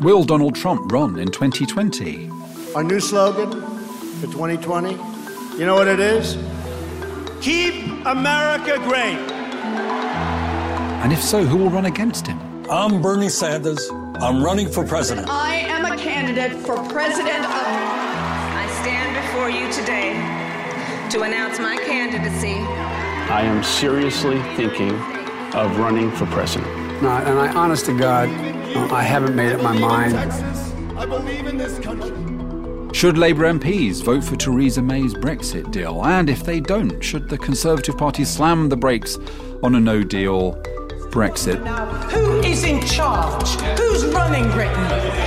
Will Donald Trump run in 2020? Our new slogan for 2020, you know what it is? Keep America great. And if so, who will run against him? I'm Bernie Sanders. I'm running for president. I am a candidate for president of. I stand before you today to announce my candidacy. I am seriously thinking of running for president. No, and I, honest to God, I haven't made up my mind. I believe in this country. Should Labour MPs vote for Theresa May's Brexit deal? And if they don't, should the Conservative Party slam the brakes on a no deal Brexit? Who is in charge? Who's running Britain?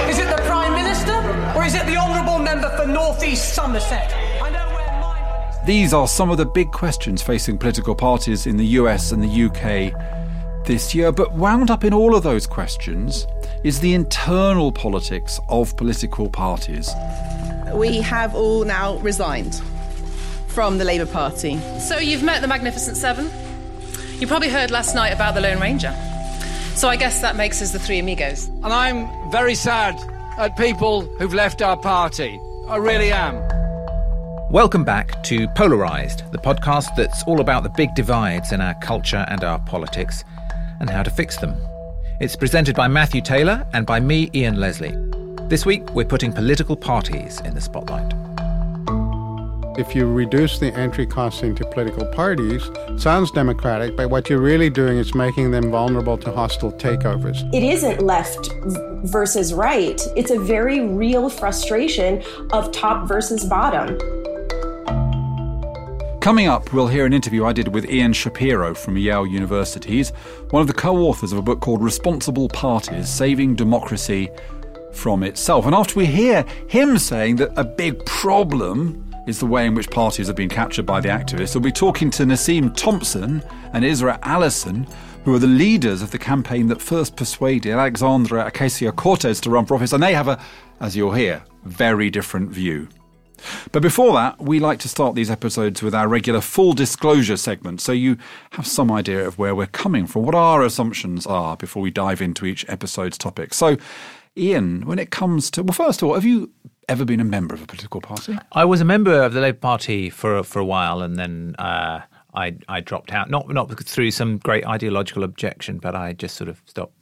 Is it the Prime Minister or is it the Honourable Member for North East Somerset? I know where mine These are some of the big questions facing political parties in the US and the UK this year. But wound up in all of those questions is the internal politics of political parties. We have all now resigned from the Labour Party. So you've met the Magnificent Seven? You probably heard last night about the Lone Ranger. So I guess that makes us the three amigos. And I'm very sad at people who've left our party. I really am. Welcome back to Polarized, the podcast that's all about the big divides in our culture and our politics and how to fix them. It's presented by Matthew Taylor and by me, Ian Leslie. This week, we're putting political parties in the spotlight. If you reduce the entry costs into political parties, sounds democratic, but what you're really doing is making them vulnerable to hostile takeovers. It isn't left versus right. It's a very real frustration of top versus bottom. Coming up, we'll hear an interview I did with Ian Shapiro from Yale University. He's one of the co authors of a book called Responsible Parties Saving Democracy from Itself. And after we hear him saying that a big problem is the way in which parties have been captured by the activists, we'll be talking to Naseem Thompson and Isra Allison, who are the leaders of the campaign that first persuaded Alexandra Ocasio Cortez to run for office. And they have a, as you'll hear, very different view. But before that, we like to start these episodes with our regular full disclosure segment so you have some idea of where we're coming from, what our assumptions are before we dive into each episode's topic. So, Ian, when it comes to, well, first of all, have you ever been a member of a political party? I was a member of the Labour Party for for a while, and then uh, I I dropped out. Not not through some great ideological objection, but I just sort of stopped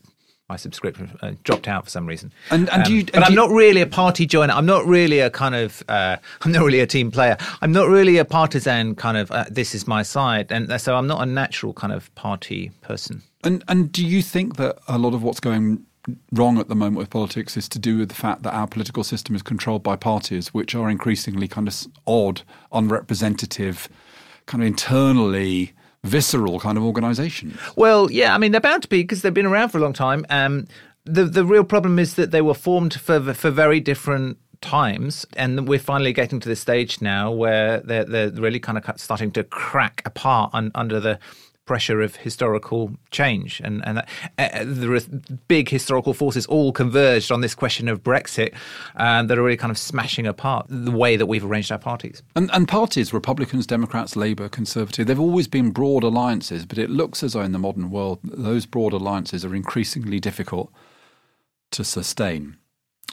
my subscription uh, dropped out for some reason. And and do you? Um, but I'm you, not really a party joiner. I'm not really a kind of. Uh, I'm not really a team player. I'm not really a partisan kind of. Uh, this is my side, and so I'm not a natural kind of party person. And and do you think that a lot of what's going wrong at the moment with politics is to do with the fact that our political system is controlled by parties which are increasingly kind of odd, unrepresentative, kind of internally visceral kind of organisations? Well, yeah, I mean they're bound to be because they've been around for a long time. Um, the the real problem is that they were formed for for very different times, and we're finally getting to the stage now where they're they're really kind of starting to crack apart un, under the pressure of historical change, and and that, uh, the big historical forces all converged on this question of Brexit, and that are really kind of smashing apart the way that we've arranged our parties. And, and parties, Republicans, Democrats, Labour, Conservative, they've always been broad alliances, but it looks as though in the modern world those broad alliances are increasingly difficult to sustain.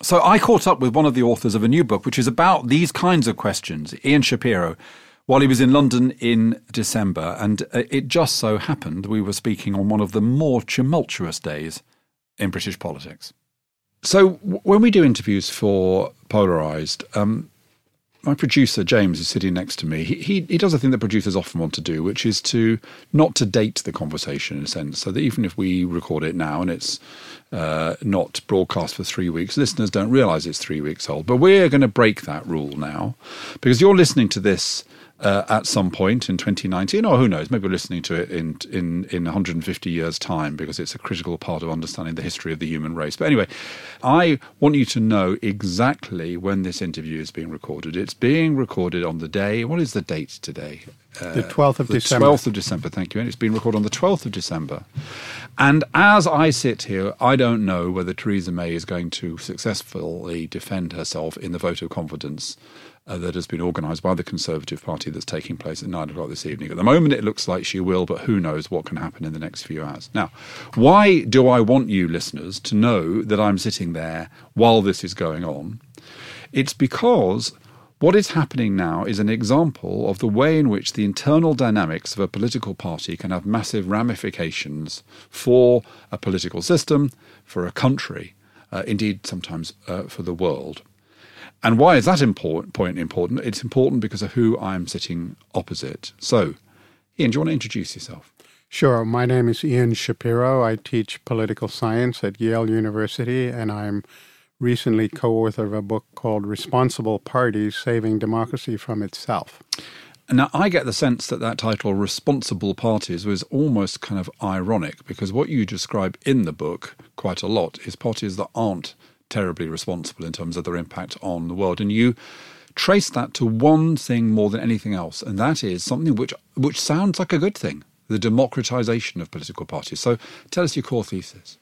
So I caught up with one of the authors of a new book, which is about these kinds of questions, Ian Shapiro while he was in London in December, and uh, it just so happened we were speaking on one of the more tumultuous days in British politics. So, when we do interviews for Polarised, um, my producer James is sitting next to me. He, he, he does a thing that producers often want to do, which is to not to date the conversation in a sense, so that even if we record it now and it's uh, not broadcast for three weeks, listeners don't realise it's three weeks old. But we're going to break that rule now because you're listening to this uh, at some point in 2019, or who knows, maybe we're listening to it in, in, in 150 years' time because it's a critical part of understanding the history of the human race. But anyway, I want you to know exactly when this interview is being recorded. It's being recorded on the day, what is the date today? Uh, the 12th of the December. 12th of December, thank you. And it's been recorded on the 12th of December. And as I sit here, I don't know whether Theresa May is going to successfully defend herself in the vote of confidence uh, that has been organised by the Conservative Party that's taking place at nine o'clock this evening. At the moment, it looks like she will, but who knows what can happen in the next few hours. Now, why do I want you listeners to know that I'm sitting there while this is going on? It's because what is happening now is an example of the way in which the internal dynamics of a political party can have massive ramifications for a political system, for a country, uh, indeed, sometimes uh, for the world. And why is that important, point important? It's important because of who I'm sitting opposite. So, Ian, do you want to introduce yourself? Sure. My name is Ian Shapiro. I teach political science at Yale University, and I'm recently co author of a book called Responsible Parties Saving Democracy from Itself. Now, I get the sense that that title, Responsible Parties, was almost kind of ironic because what you describe in the book quite a lot is parties that aren't terribly responsible in terms of their impact on the world. And you trace that to one thing more than anything else, and that is something which which sounds like a good thing: the democratization of political parties. So, tell us your core thesis.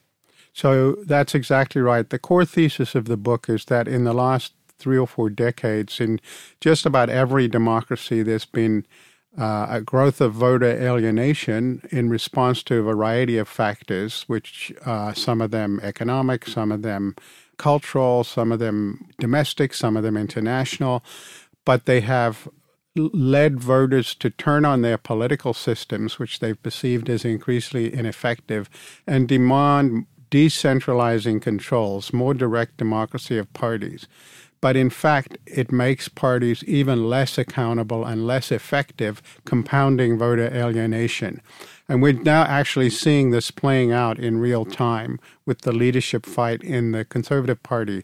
So that's exactly right. The core thesis of the book is that in the last three or four decades, in just about every democracy, there's been uh, a growth of voter alienation in response to a variety of factors, which uh, some of them economic, some of them cultural, some of them domestic, some of them international, but they have led voters to turn on their political systems, which they've perceived as increasingly ineffective, and demand decentralizing controls, more direct democracy of parties. But in fact, it makes parties even less accountable and less effective, compounding voter alienation. And we're now actually seeing this playing out in real time with the leadership fight in the Conservative Party.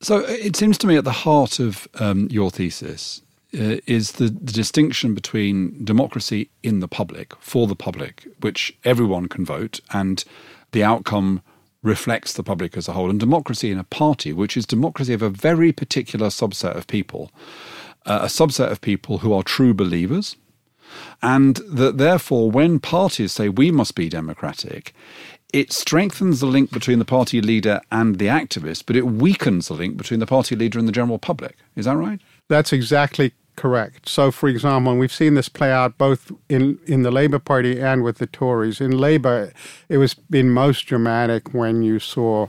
So it seems to me at the heart of um, your thesis uh, is the, the, distinction between democracy in the public, for the public, which everyone can vote, and the outcome reflects the public as a whole, and democracy in a party, which is democracy of a very particular subset of people, uh, a subset of people who are true believers and that therefore, when parties say we must be democratic, it strengthens the link between the party leader and the activist, but it weakens the link between the party leader and the general public. Is that right? That's exactly correct. So, for example, and we've seen this play out both in, in the Labour Party and with the Tories. In Labour, it was been most dramatic when you saw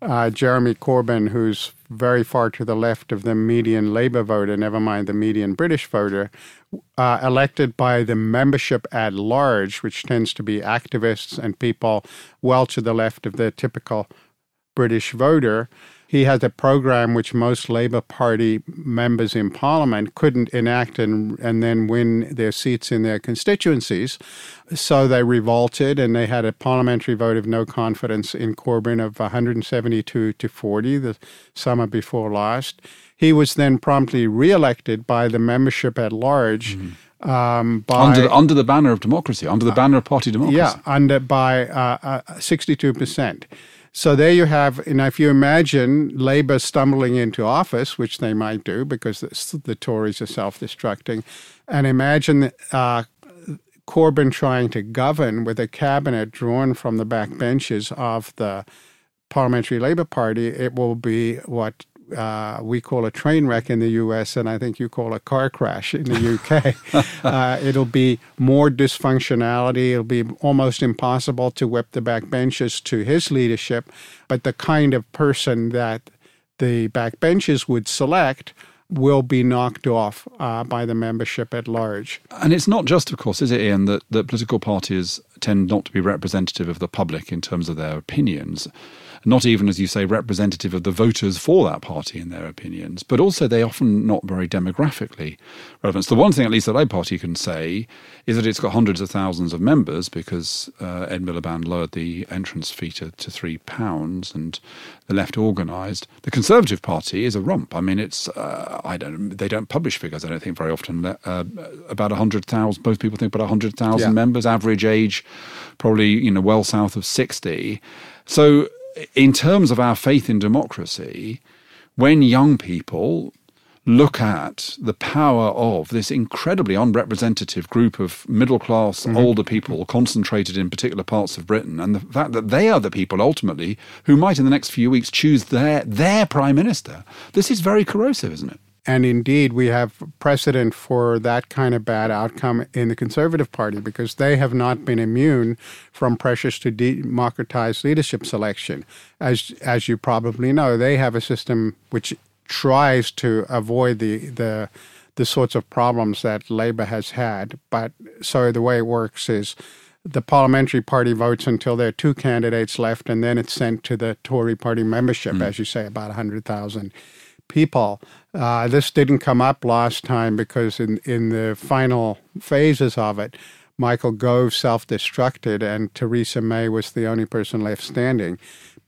uh, Jeremy Corbyn, who's very far to the left of the median Labour voter, never mind the median British voter, uh, elected by the membership at large, which tends to be activists and people well to the left of the typical British voter. He has a program which most Labour Party members in Parliament couldn't enact and, and then win their seats in their constituencies. So they revolted and they had a parliamentary vote of no confidence in Corbyn of 172 to 40 the summer before last. He was then promptly re-elected by the membership at large. Mm-hmm. Um, by, under, the, under the banner of democracy, under the banner of party democracy. Yeah, under by uh, uh, 62%. So there you have, and if you imagine Labour stumbling into office, which they might do because the, Tories are self destructing, and imagine uh, Corbyn trying to govern with a cabinet drawn from the backbenches of the Parliamentary Labour Party, it will be what uh, we call a train wreck in the US, and I think you call a car crash in the UK. uh, it'll be more dysfunctionality. It'll be almost impossible to whip the backbenches to his leadership. But the kind of person that the backbenches would select will be knocked off uh, by the membership at large. And it's not just, of course, is it, Ian, that, that political parties tend not to be representative of the public in terms of their opinions not even, as you say, representative of the voters for that party in their opinions, but also they often not very demographically relevant. So the one thing, at least, that Labour Party can say is that it's got hundreds of thousands of members because uh, Ed Miliband lowered the entrance fee to, to three pounds and the left organised. The Conservative Party is a rump. I mean, it's uh, I don't they don't publish figures. I don't think very often. Uh, about hundred thousand. Both people think about hundred thousand yeah. members. Average age, probably you know well south of sixty. So in terms of our faith in democracy, when young people look at the power of this incredibly unrepresentative group of middle class mm-hmm. older people concentrated in particular parts of Britain and the fact that they are the people ultimately who might in the next few weeks choose their their prime minister this is very corrosive isn't it And indeed, we have precedent for that kind of bad outcome in the Conservative Party because they have not been immune from pressures to democratize leadership selection. As, as you probably know, they have a system which tries to avoid the, the, the sorts of problems that Labour has had. But so the way it works is the parliamentary party votes until there are two candidates left, and then it's sent to the Tory party membership, mm. as you say, about 100,000 people. Uh, this didn't come up last time because in, in the final phases of it, Michael Gove self destructed and Theresa May was the only person left standing.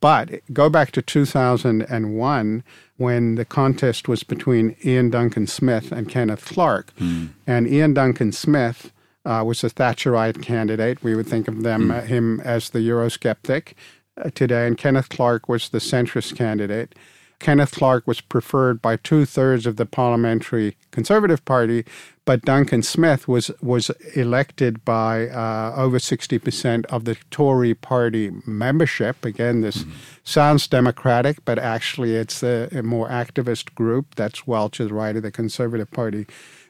But go back to 2001 when the contest was between Iain Duncan Smith and Kenneth Clarke. Mm. And Iain Duncan Smith uh, was a Thatcherite candidate. We would think of them, mm. uh, him as the Eurosceptic uh, today. And Kenneth Clarke was the centrist candidate. Kenneth Clarke was preferred by two thirds of the parliamentary Conservative Party, but Duncan Smith was was elected by uh, over sixty percent of the Tory Party membership. Again, this mm-hmm. sounds democratic, but actually it's a, a more activist group. That's well to the right of the Conservative Party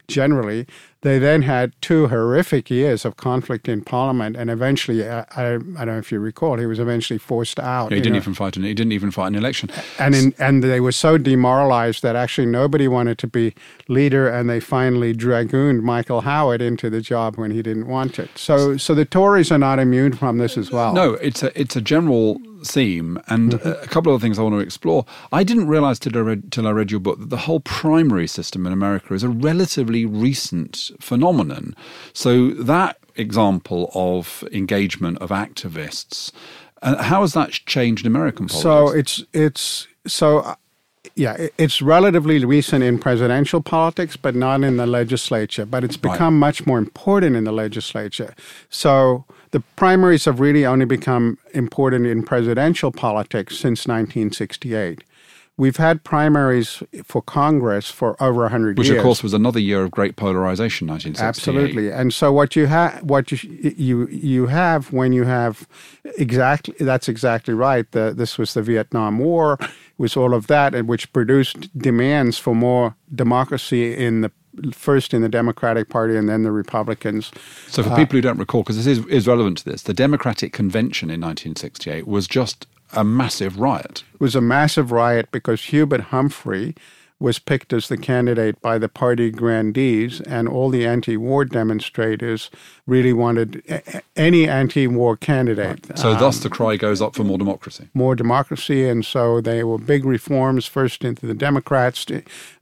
generally. They then had two horrific years of conflict in Parliament, and eventually, uh, I, I, don't know if you recall, he was eventually forced out. Yeah, he didn't know. even fight an. He didn't even fight an election. And in, and they were so demoralized that actually nobody wanted to be leader, and they finally dragooned Michael Howard into the job when he didn't want it. So so the Tories are not immune from this as well. No, it's a it's a general theme and mm-hmm. a couple of other things I want to explore. I didn't realize till I read till I read your book that the whole primary system in America is a relatively recent phenomenon. So that example of engagement of activists, uh, how has that changed American politics? So it's it's so. Uh, yeah, it's relatively recent in presidential politics, but not in the legislature. But it's become right. much more important in the legislature. So the primaries have really only become important in presidential politics since 1968. We've had primaries for Congress for over 100 Which years. Which, of course, was another year of great polarization, 1968. Absolutely. And so what you have, what you, you, you have when you have exactly, that's exactly right. The, this was the Vietnam War, was all of that, and which produced demands for more democracy in the first in the Democratic Party and then the Republicans. So, for uh, people who don't recall, because this is, is relevant to this, the Democratic Convention in 1968 was just a massive riot. It was a massive riot because Hubert Humphrey was picked as the candidate by the party grandees, and all the anti war demonstrators really wanted any anti war candidate. Right. So, um, thus, the cry goes up for more democracy. More democracy, and so they were big reforms first into the Democrats,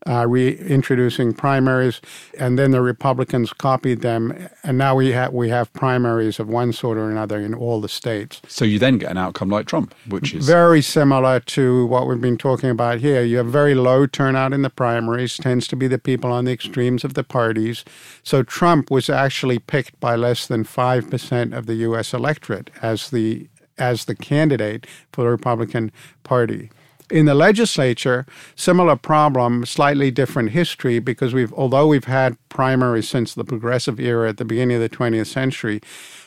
uh, reintroducing primaries, and then the Republicans copied them, and now we have we have primaries of one sort or another in all the states. So you then get an outcome like Trump, which is very similar to what we've been talking about here. You have very low turnout in the primaries, tends to be the people on the extremes of the parties. So Trump was actually picked by less than five percent of the U.S. electorate as the as the candidate for the Republican Party. In the legislature, similar problem, slightly different history because we've although we've had primaries since the progressive era at the beginning of the 20th century,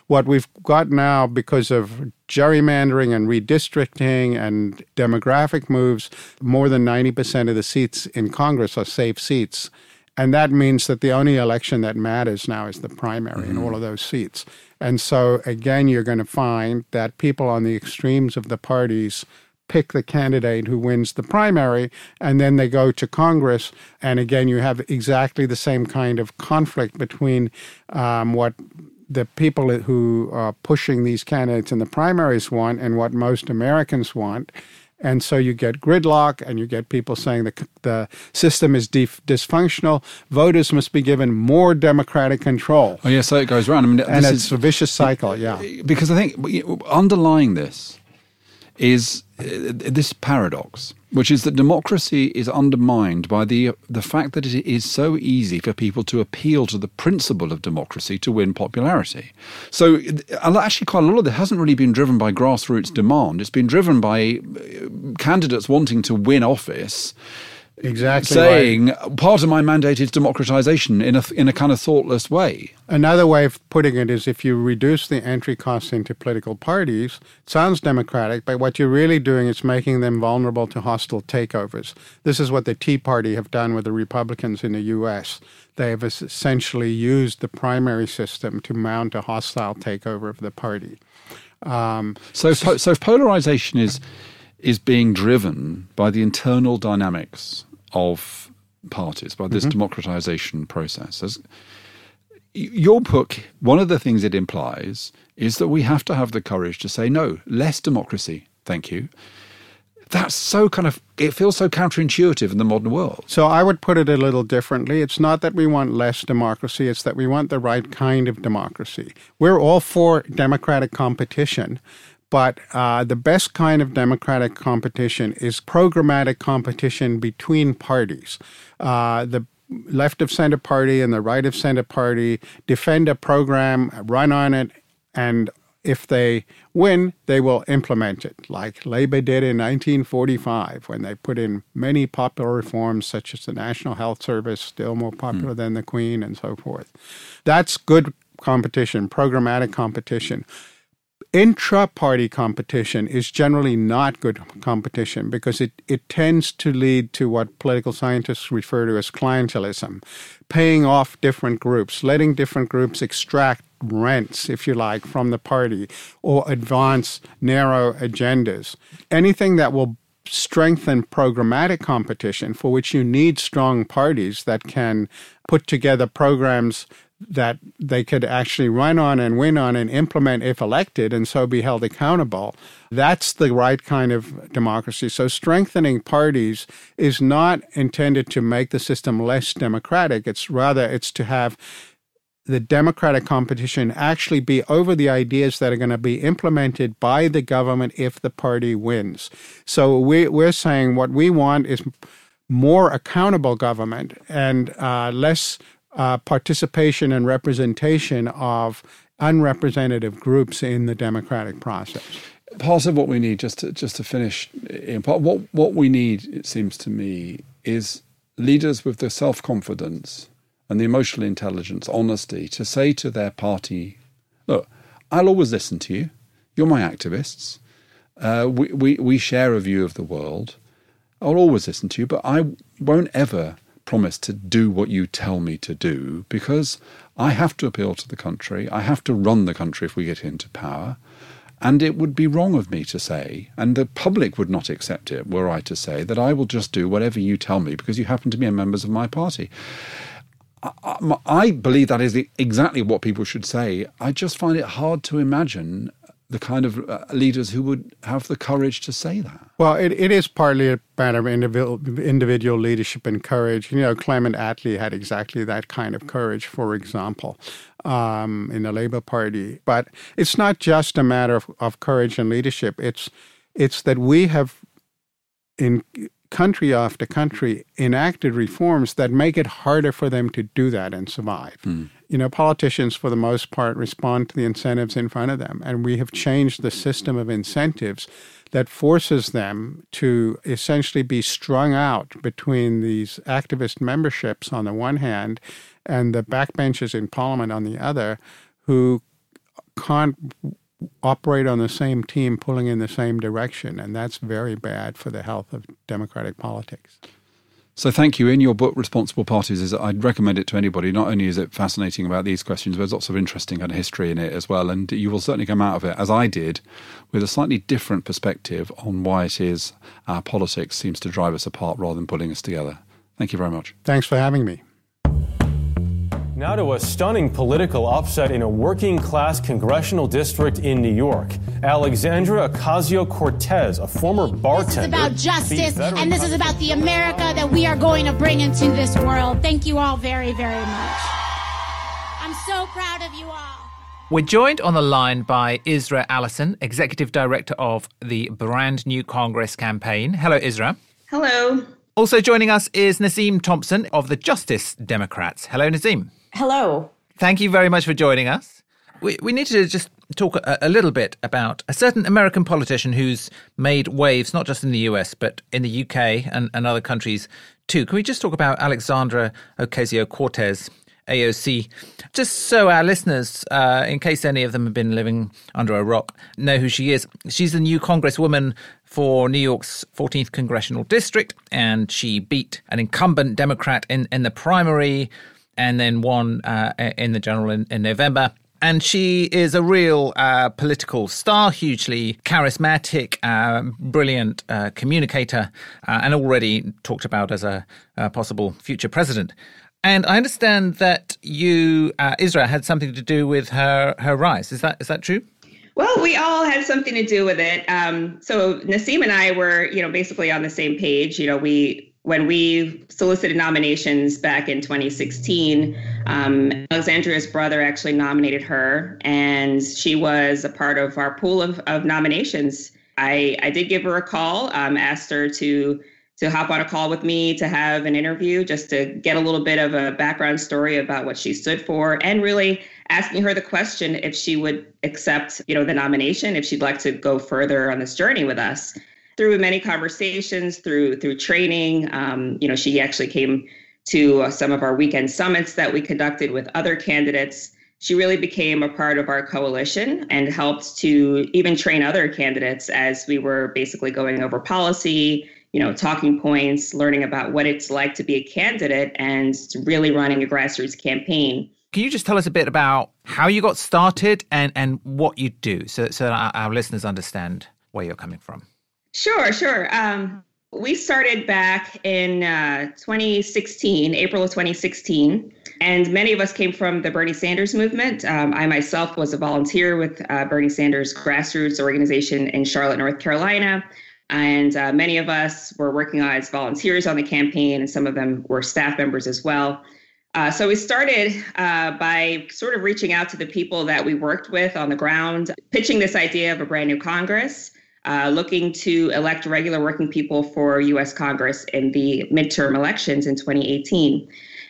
what we've got now because of gerrymandering and redistricting and demographic moves, more than 90% of the seats in Congress are safe seats. And that means that the only election that matters now is the primary mm-hmm. in all of those seats. And so, again, you're going to find that people on the extremes of the parties pick the candidate who wins the primary, and then they go to Congress. And again, you have exactly the same kind of conflict between um, what the people who are pushing these candidates in the primaries want and what most Americans want. And so you get gridlock and you get people saying the, the system is def- dysfunctional. Voters must be given more democratic control. Oh, yeah, so it goes around. I mean, and it's is, a vicious cycle, yeah. Because I think underlying this is uh, this paradox, which is that democracy is undermined by the the fact that it is so easy for people to appeal to the principle of democracy to win popularity. So actually, quite a lot of it hasn't really been driven by grassroots demand. It's been driven by uh, candidates wanting to win office Exactly. Saying right. part of my mandate is democratization in a in a kind of thoughtless way. Another way of putting it is if you reduce the entry costs into political parties, it sounds democratic, but what you're really doing is making them vulnerable to hostile takeovers. This is what the Tea Party have done with the Republicans in the US. They have essentially used the primary system to mount a hostile takeover of the party. Um, so, so if polarization is is being driven by the internal dynamics of parties, by this mm-hmm. democratization process. As your book, one of the things it implies is that we have to have the courage to say, no, less democracy, thank you. That's so kind of, it feels so counterintuitive in the modern world. So I would put it a little differently. It's not that we want less democracy, it's that we want the right kind of democracy. We're all for democratic competition. But uh, the best kind of democratic competition is programmatic competition between parties. Uh, the left of center party and the right of center party defend a program, run on it, and if they win, they will implement it, like Labour did in 1945 when they put in many popular reforms, such as the National Health Service, still more popular mm. than the Queen, and so forth. That's good competition, programmatic competition intra party competition is generally not good competition because it, it tends to lead to what political scientists refer to as clientelism, paying off different groups, letting different groups extract rents, if you like, from the party or advance narrow agendas. Anything that will strengthen programmatic competition, for which you need strong parties that can put together programs that they could actually run on and win on and implement if elected and so be held accountable. That's the right kind of democracy. So strengthening parties is not intended to make the system less democratic. It's rather it's to have the democratic competition actually be over the ideas that are going to be implemented by the government if the party wins. So we, we're saying what we want is more accountable government and uh, less uh, participation and representation of unrepresentative groups in the democratic process. Part of what we need, just to, just to finish, in part, what what we need, it seems to me, is leaders with the self confidence and the emotional intelligence, honesty, to say to their party, "Look, I'll always listen to you. You're my activists. Uh, we, we we share a view of the world. I'll always listen to you, but I won't ever." Promise to do what you tell me to do because I have to appeal to the country. I have to run the country if we get into power. And it would be wrong of me to say, and the public would not accept it were I to say, that I will just do whatever you tell me because you happen to be a members of my party. I, I believe that is exactly what people should say. I just find it hard to imagine the kind of uh, leaders who would have the courage to say that? Well, it, it is partly a matter of individual, individual leadership and courage. You know, Clement Attlee had exactly that kind of courage, for example, um, in the Labour Party. But it's not just a matter of, of courage and leadership. It's it's that we have in country after country enacted reforms that make it harder for them to do that and survive. Mm you know, politicians for the most part respond to the incentives in front of them. And we have changed the system of incentives that forces them to essentially be strung out between these activist memberships on the one hand and the backbenchers in parliament on the other who can't operate on the same team pulling in the same direction. And that's very bad for the health of democratic politics. So thank you. In your book, Responsible Parties, is I'd recommend it to anybody. Not only is it fascinating about these questions, but there's lots of interesting kind of history in it as well. And you will certainly come out of it, as I did, with a slightly different perspective on why it is our politics seems to drive us apart rather than pulling us together. Thank you very much. Thanks for having me. Now to a stunning political upset in a working class congressional district in New York. Alexandra Ocasio Cortez, a former bartender. This is about justice, and this is about the America that we are going to bring into this world. Thank you all very, very much. I'm so proud of you all. We're joined on the line by Isra Allison, Executive Director of the Brand New Congress campaign. Hello, Isra. Hello. Also joining us is Nazeem Thompson of the Justice Democrats. Hello, Nazeem. Hello. Thank you very much for joining us. We, we need to just talk a, a, little bit about a certain American politician who's made waves, not just in the US, but in the UK and, and other countries, too. Can we just talk about Alexandra Ocasio Cortez? AOC. Just so our listeners, uh, in case any of them have been living under a rock, know who she is. She's the new Congresswoman for New York's 14th Congressional District, and she beat an incumbent Democrat in, in the primary and then won uh, in the general in, in November. And she is a real uh, political star, hugely charismatic, uh, brilliant uh, communicator, uh, and already talked about as a, a, possible future president. And I understand that you, uh, Isra, had something to do with her her rise. Is that is that true? Well, we all had something to do with it. Um, so Nasim and I were, you know, basically on the same page. You know, we when we solicited nominations back in 2016, um, Alexandria's brother actually nominated her, and she was a part of our pool of, of nominations. I, I did give her a call, um, asked her to to hop on a call with me to have an interview, just to get a little bit of a background story about what she stood for, and really asking her the question if she would accept, you know, the nomination, if she'd like to go further on this journey with us through many conversations, through through training. Um, you know, she actually came to uh, some of our weekend summits that we conducted with other candidates. She really became a part of our coalition and helped to even train other candidates as we were basically going over policy, you know, talking points, learning about what it's like to be a candidate and really running a grassroots campaign. Can you just tell us a bit about how you got started and, and what you do so, so our, our listeners understand where you're coming from? Sure, sure. Um, we started back in uh, 2016, April of 2016, and many of us came from the Bernie Sanders movement. Um, I myself was a volunteer with uh, Bernie Sanders grassroots organization in Charlotte, North Carolina. And uh, many of us were working as volunteers on the campaign, and some of them were staff members as well. Uh, so we started uh, by sort of reaching out to the people that we worked with on the ground, pitching this idea of a brand new Congress uh, looking to elect regular working people for US Congress in the midterm elections in 2018.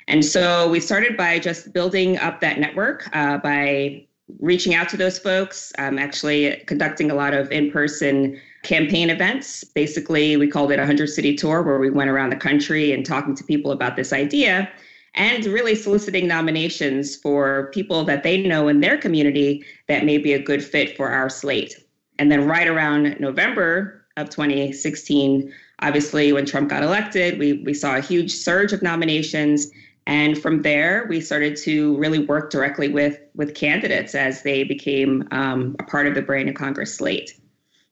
And so we started by just building up that network uh, by reaching out to those folks, um, actually conducting a lot of in person campaign events. Basically, we called it a 100 city tour where we went around the country and talking to people about this idea and really soliciting nominations for people that they know in their community that may be a good fit for our slate. And then right around November of 2016, obviously when Trump got elected, we, we saw a huge surge of nominations. And from there, we started to really work directly with, with candidates as they became um, a part of the Brand New Congress slate.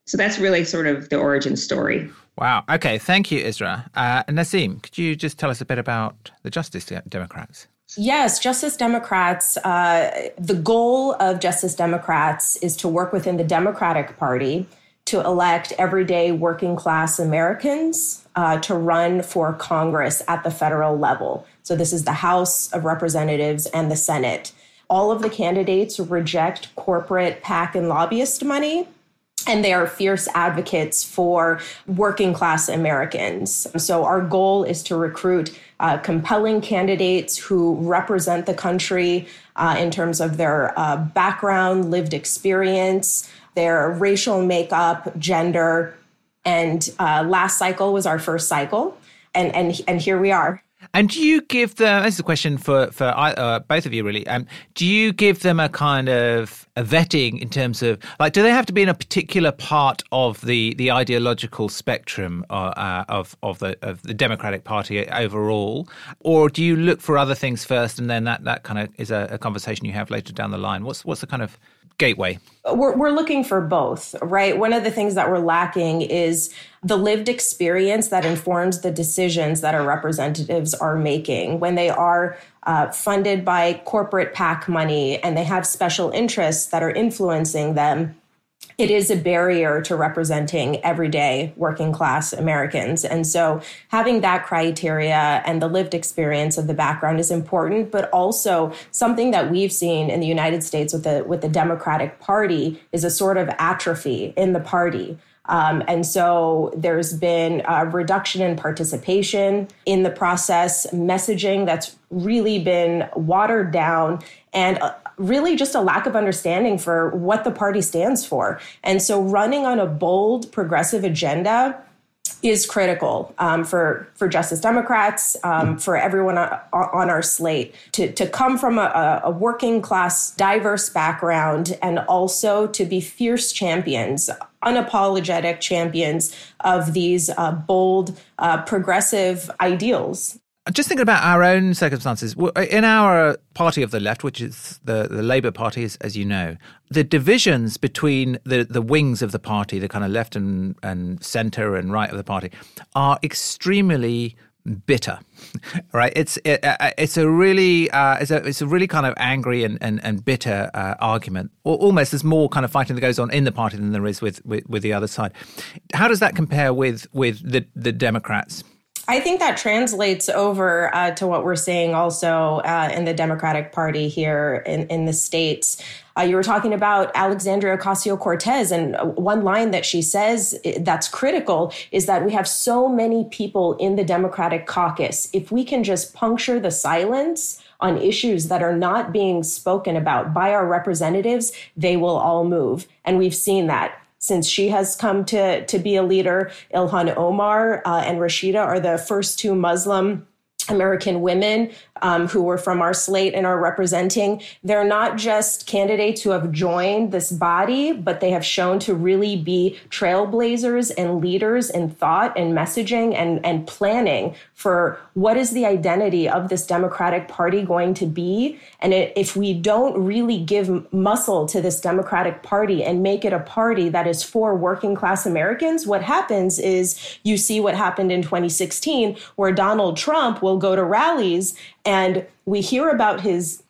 So that's really sort of the origin story. Wow. Okay. Thank you, Isra. Uh, Nasim, could you just tell us a bit about the Justice Democrats? Yes, Justice Democrats, uh, the goal of Justice Democrats is to work within the Democratic Party to elect everyday working class Americans uh, to run for Congress at the federal level. So, this is the House of Representatives and the Senate. All of the candidates reject corporate PAC and lobbyist money and they are fierce advocates for working class Americans. So, our goal is to recruit uh, compelling candidates who represent the country uh, in terms of their uh, background, lived experience, their racial makeup, gender. And uh, last cycle was our first cycle. And, and, and here we are. And do you give them? This is a question for for uh, both of you, really. Um, do you give them a kind of a vetting in terms of like, do they have to be in a particular part of the the ideological spectrum uh, uh, of of the of the Democratic Party overall, or do you look for other things first, and then that that kind of is a, a conversation you have later down the line? What's what's the kind of gateway? We're, we're looking for both, right? One of the things that we're lacking is the lived experience that informs the decisions that our representatives are making when they are uh, funded by corporate PAC money and they have special interests that are influencing them it is a barrier to representing everyday working class Americans. And so having that criteria and the lived experience of the background is important, but also something that we've seen in the United States with the with the Democratic Party is a sort of atrophy in the party. Um, and so there's been a reduction in participation in the process, messaging that's really been watered down, and really just a lack of understanding for what the party stands for. And so running on a bold progressive agenda is critical um, for for Justice Democrats, um, for everyone on, our slate to to come from a, a, working class, diverse background, and also to be fierce champions, unapologetic champions of these uh, bold, uh, progressive ideals just thinking about our own circumstances, in our party of the left, which is the, the Labour Party, as, as you know, the divisions between the, the wings of the party, the kind of left and, and centre and right of the party, are extremely bitter right? It's it, uh, it's a really uh, it's a it's a really kind of angry and and, and bitter uh, argument. Almost there's more kind of fighting that goes on in the party than there is with, with, with the other side. How does that compare with with the the democrats I think that translates over uh, to what we're seeing also uh, in the Democratic Party here in, in the States. Uh, you were talking about Alexandria Ocasio Cortez, and one line that she says that's critical is that we have so many people in the Democratic caucus. If we can just puncture the silence, on issues that are not being spoken about by our representatives, they will all move. And we've seen that since she has come to, to be a leader. Ilhan Omar uh, and Rashida are the first two Muslim American women um, who were from our slate and are representing. They're not just candidates who have joined this body, but they have shown to really be trailblazers and leaders in thought and messaging and, and planning for what is the identity of this Democratic Party going to be. And if we don't really give muscle to this Democratic Party and make it a party that is for working class Americans, what happens is you see what happened in 2016, where Donald Trump will go to rallies and we hear about his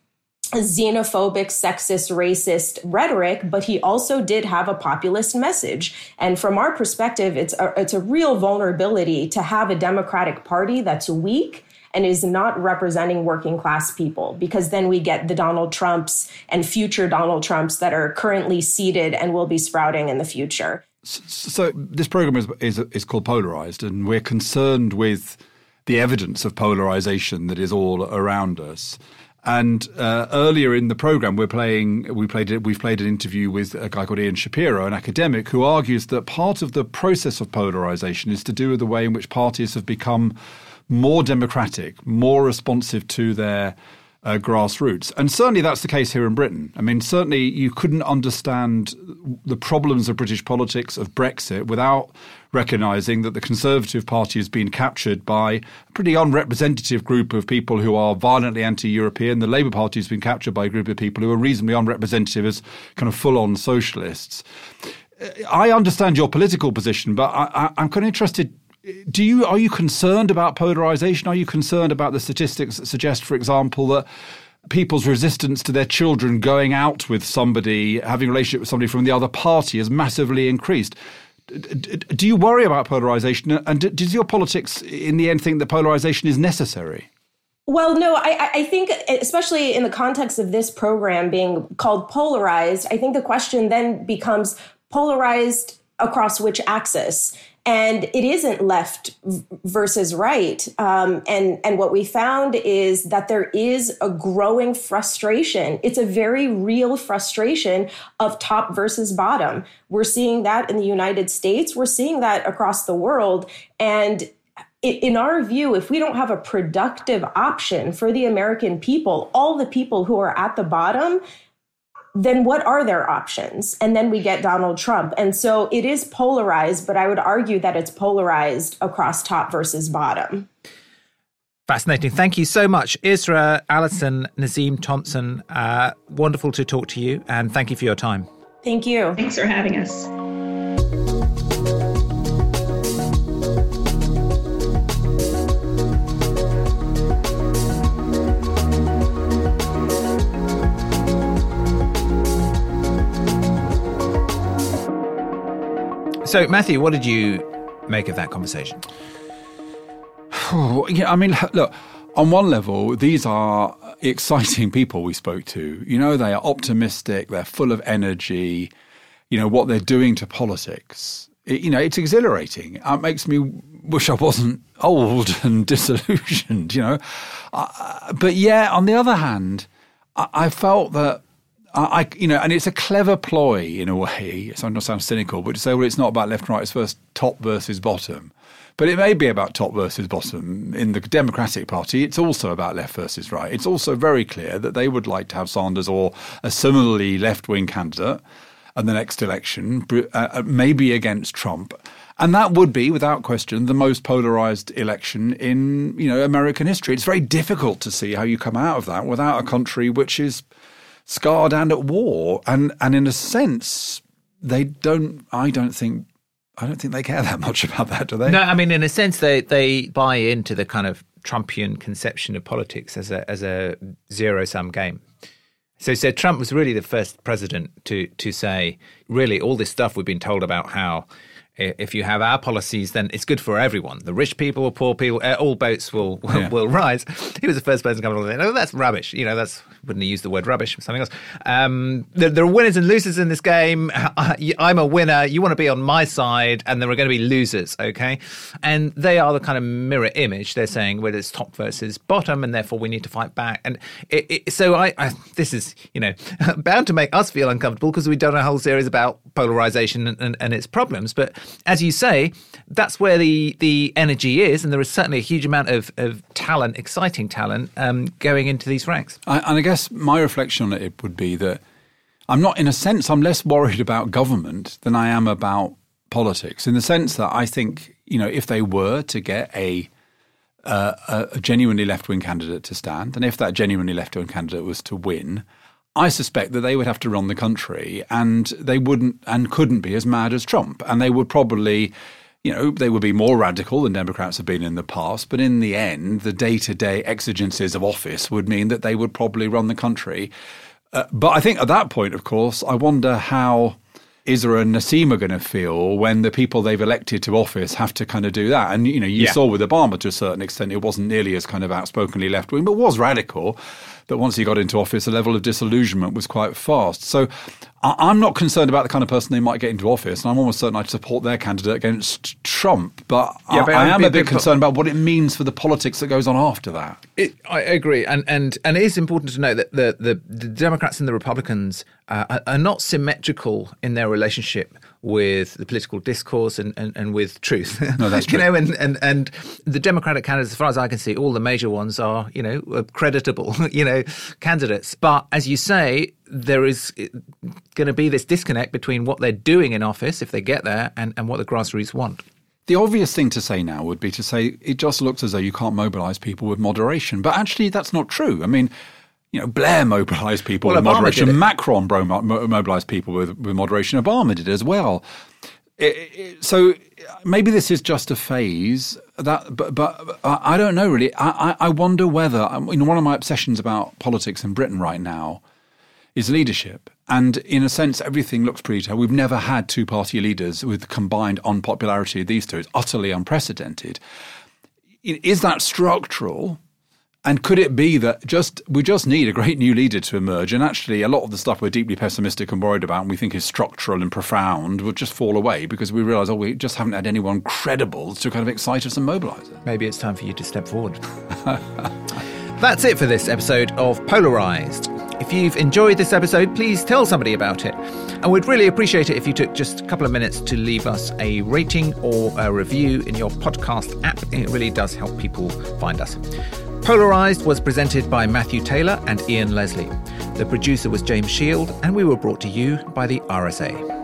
xenophobic, sexist, racist rhetoric, but he also did have a populist message. And from our perspective, it's a, it's a real vulnerability to have a Democratic Party that's weak and is not representing working class people because then we get the Donald Trumps and future Donald Trumps that are currently seated and will be sprouting in the future. So this program is is, is called Polarized, and we're concerned with the evidence of polarization that is all around us. And uh, earlier in the program, we're playing. We played. We've played an interview with a guy called Ian Shapiro, an academic, who argues that part of the process of polarization is to do with the way in which parties have become more democratic, more responsive to their uh, grassroots. And certainly that's the case here in Britain. I mean, certainly you couldn't understand the problems of British politics, of Brexit, without recognising that the Conservative Party has been captured by a pretty unrepresentative group of people who are violently anti European. The Labour Party has been captured by a group of people who are reasonably unrepresentative as kind of full on socialists. I understand your political position, but I, am kind of interested do you are you concerned about polarization? Are you concerned about the statistics that suggest, for example, that people's resistance to their children going out with somebody, having a relationship with somebody from the other party, has massively increased? Do you worry about polarization? And does your politics, in the end, think that polarization is necessary? Well, no, I, I think, especially in the context of this program being called polarized, I think the question then becomes polarized across which axis? And it isn't left versus right. Um, and and what we found is that there is a growing frustration. It's a very real frustration of top versus bottom. We're seeing that in the United States. We're seeing that across the world, and in our view, if we don't have a productive option for the American people, all the people who are at the bottom, then what are their options? And then we get Donald Trump. And so it is polarized, but I would argue that it's polarized across top versus bottom. Fascinating. Thank you so much, Isra, Allison, Nazeem Thompson. Uh, wonderful to talk to you, and thank you for your time. Thank you. Thanks for having us. So, Matthew, what did you make of that conversation? yeah, I mean, look, on one level, these are exciting people we spoke to. You know, they are optimistic, they're full of energy. You know, what they're doing to politics, it, you know, it's exhilarating. It makes me wish I wasn't old and disillusioned, you know. Uh, but yeah, on the other hand, I, I felt that I, you know, and it's a clever ploy in a way. So I'm not sound cynical, but to say, well, it's not about left and right; it's first top versus bottom. But it may be about top versus bottom. In the Democratic Party, it's also about left versus right. It's also very clear that they would like to have Sanders or a similarly left wing candidate at the next election, uh, maybe against Trump. And that would be, without question, the most polarized election in you know American history. It's very difficult to see how you come out of that without a country which is scarred and at war. And and in a sense, they don't. I don't think I don't think they care that much about that, do they? No, I mean, in a sense, they they buy into the kind of Trumpian conception of politics as a as a zero sum game. So, so Trump was really the first president to to say, really, all this stuff we've been told about how if you have our policies, then it's good for everyone. The rich people, or poor people, uh, all boats will will, yeah. will rise. He was the first person to come along and say, "No, that's rubbish." You know, that's wouldn't have used the word rubbish, something else. Um, there, there, are winners and losers in this game. I'm a winner. You want to be on my side, and there are going to be losers. Okay, and they are the kind of mirror image. They're saying well, it's top versus bottom, and therefore we need to fight back. And it, it, so I, I, this is you know bound to make us feel uncomfortable because we've done a whole series about polarization and, and, and its problems, but as you say, that's where the the energy is, and there is certainly a huge amount of, of talent, exciting talent, um, going into these ranks. I, and I guess my reflection on it would be that I'm not, in a sense, I'm less worried about government than I am about politics. In the sense that I think, you know, if they were to get a uh, a genuinely left wing candidate to stand, and if that genuinely left wing candidate was to win, I suspect that they would have to run the country and they wouldn't and couldn't be as mad as Trump. And they would probably, you know, they would be more radical than Democrats have been in the past. But in the end, the day to day exigencies of office would mean that they would probably run the country. Uh, but I think at that point, of course, I wonder how Isra and Nassim are going to feel when the people they've elected to office have to kind of do that. And, you know, you yeah. saw with Obama to a certain extent, it wasn't nearly as kind of outspokenly left wing, but was radical that once he got into office, the level of disillusionment was quite fast. So I'm not concerned about the kind of person they might get into office, and I'm almost certain I'd support their candidate against Trump. But, yeah, but I, I, am a bit concerned about what it means for the politics that goes on after that. It, I agree, and and and it is important to note that the the, the Democrats and the Republicans uh, are, are not symmetrical in their relationship with the political discourse and, and, and with truth. No, that's true. you know, and, and, and the Democratic candidates, as far as I can see, all the major ones are, you know, creditable, you know, candidates. But as you say, there is eh, going to be this disconnect between what they're doing in office, if they get there, and, and what the grassroots want. The obvious thing to say now would be to say it just looks as though you can't mobilize people with moderation. But actually, that's not true. I mean, you know, Blair mobilized people well, with Obama moderation. Macron bro- mobilized people with, with moderation. Obama did as well. It, it, so maybe this is just a phase. That, but, but I don't know really. I, I wonder whether um, you know one of my obsessions about politics in Britain right now is leadership. And in a sense, everything looks pretty terrible. We've never had two party leaders with combined unpopularity of these two. It's utterly unprecedented. Is that structural? And could it be that just we just need a great new leader to emerge, and actually a lot of the stuff we're deeply pessimistic and worried about, and we think is structural and profound, will just fall away because we realise, oh, we just haven't had anyone credible to kind of excite us and mobilise it. Maybe it's time for you to step forward. That's it for this episode of Polarised. If you've enjoyed this episode, please tell somebody about it. And we'd really appreciate it if you took just a couple of minutes to leave us a rating or a review in your podcast app. It really does help people find us. Polarised was presented by Matthew Taylor and Ian Leslie. The producer was James Shield, and we were brought to you by the RSA.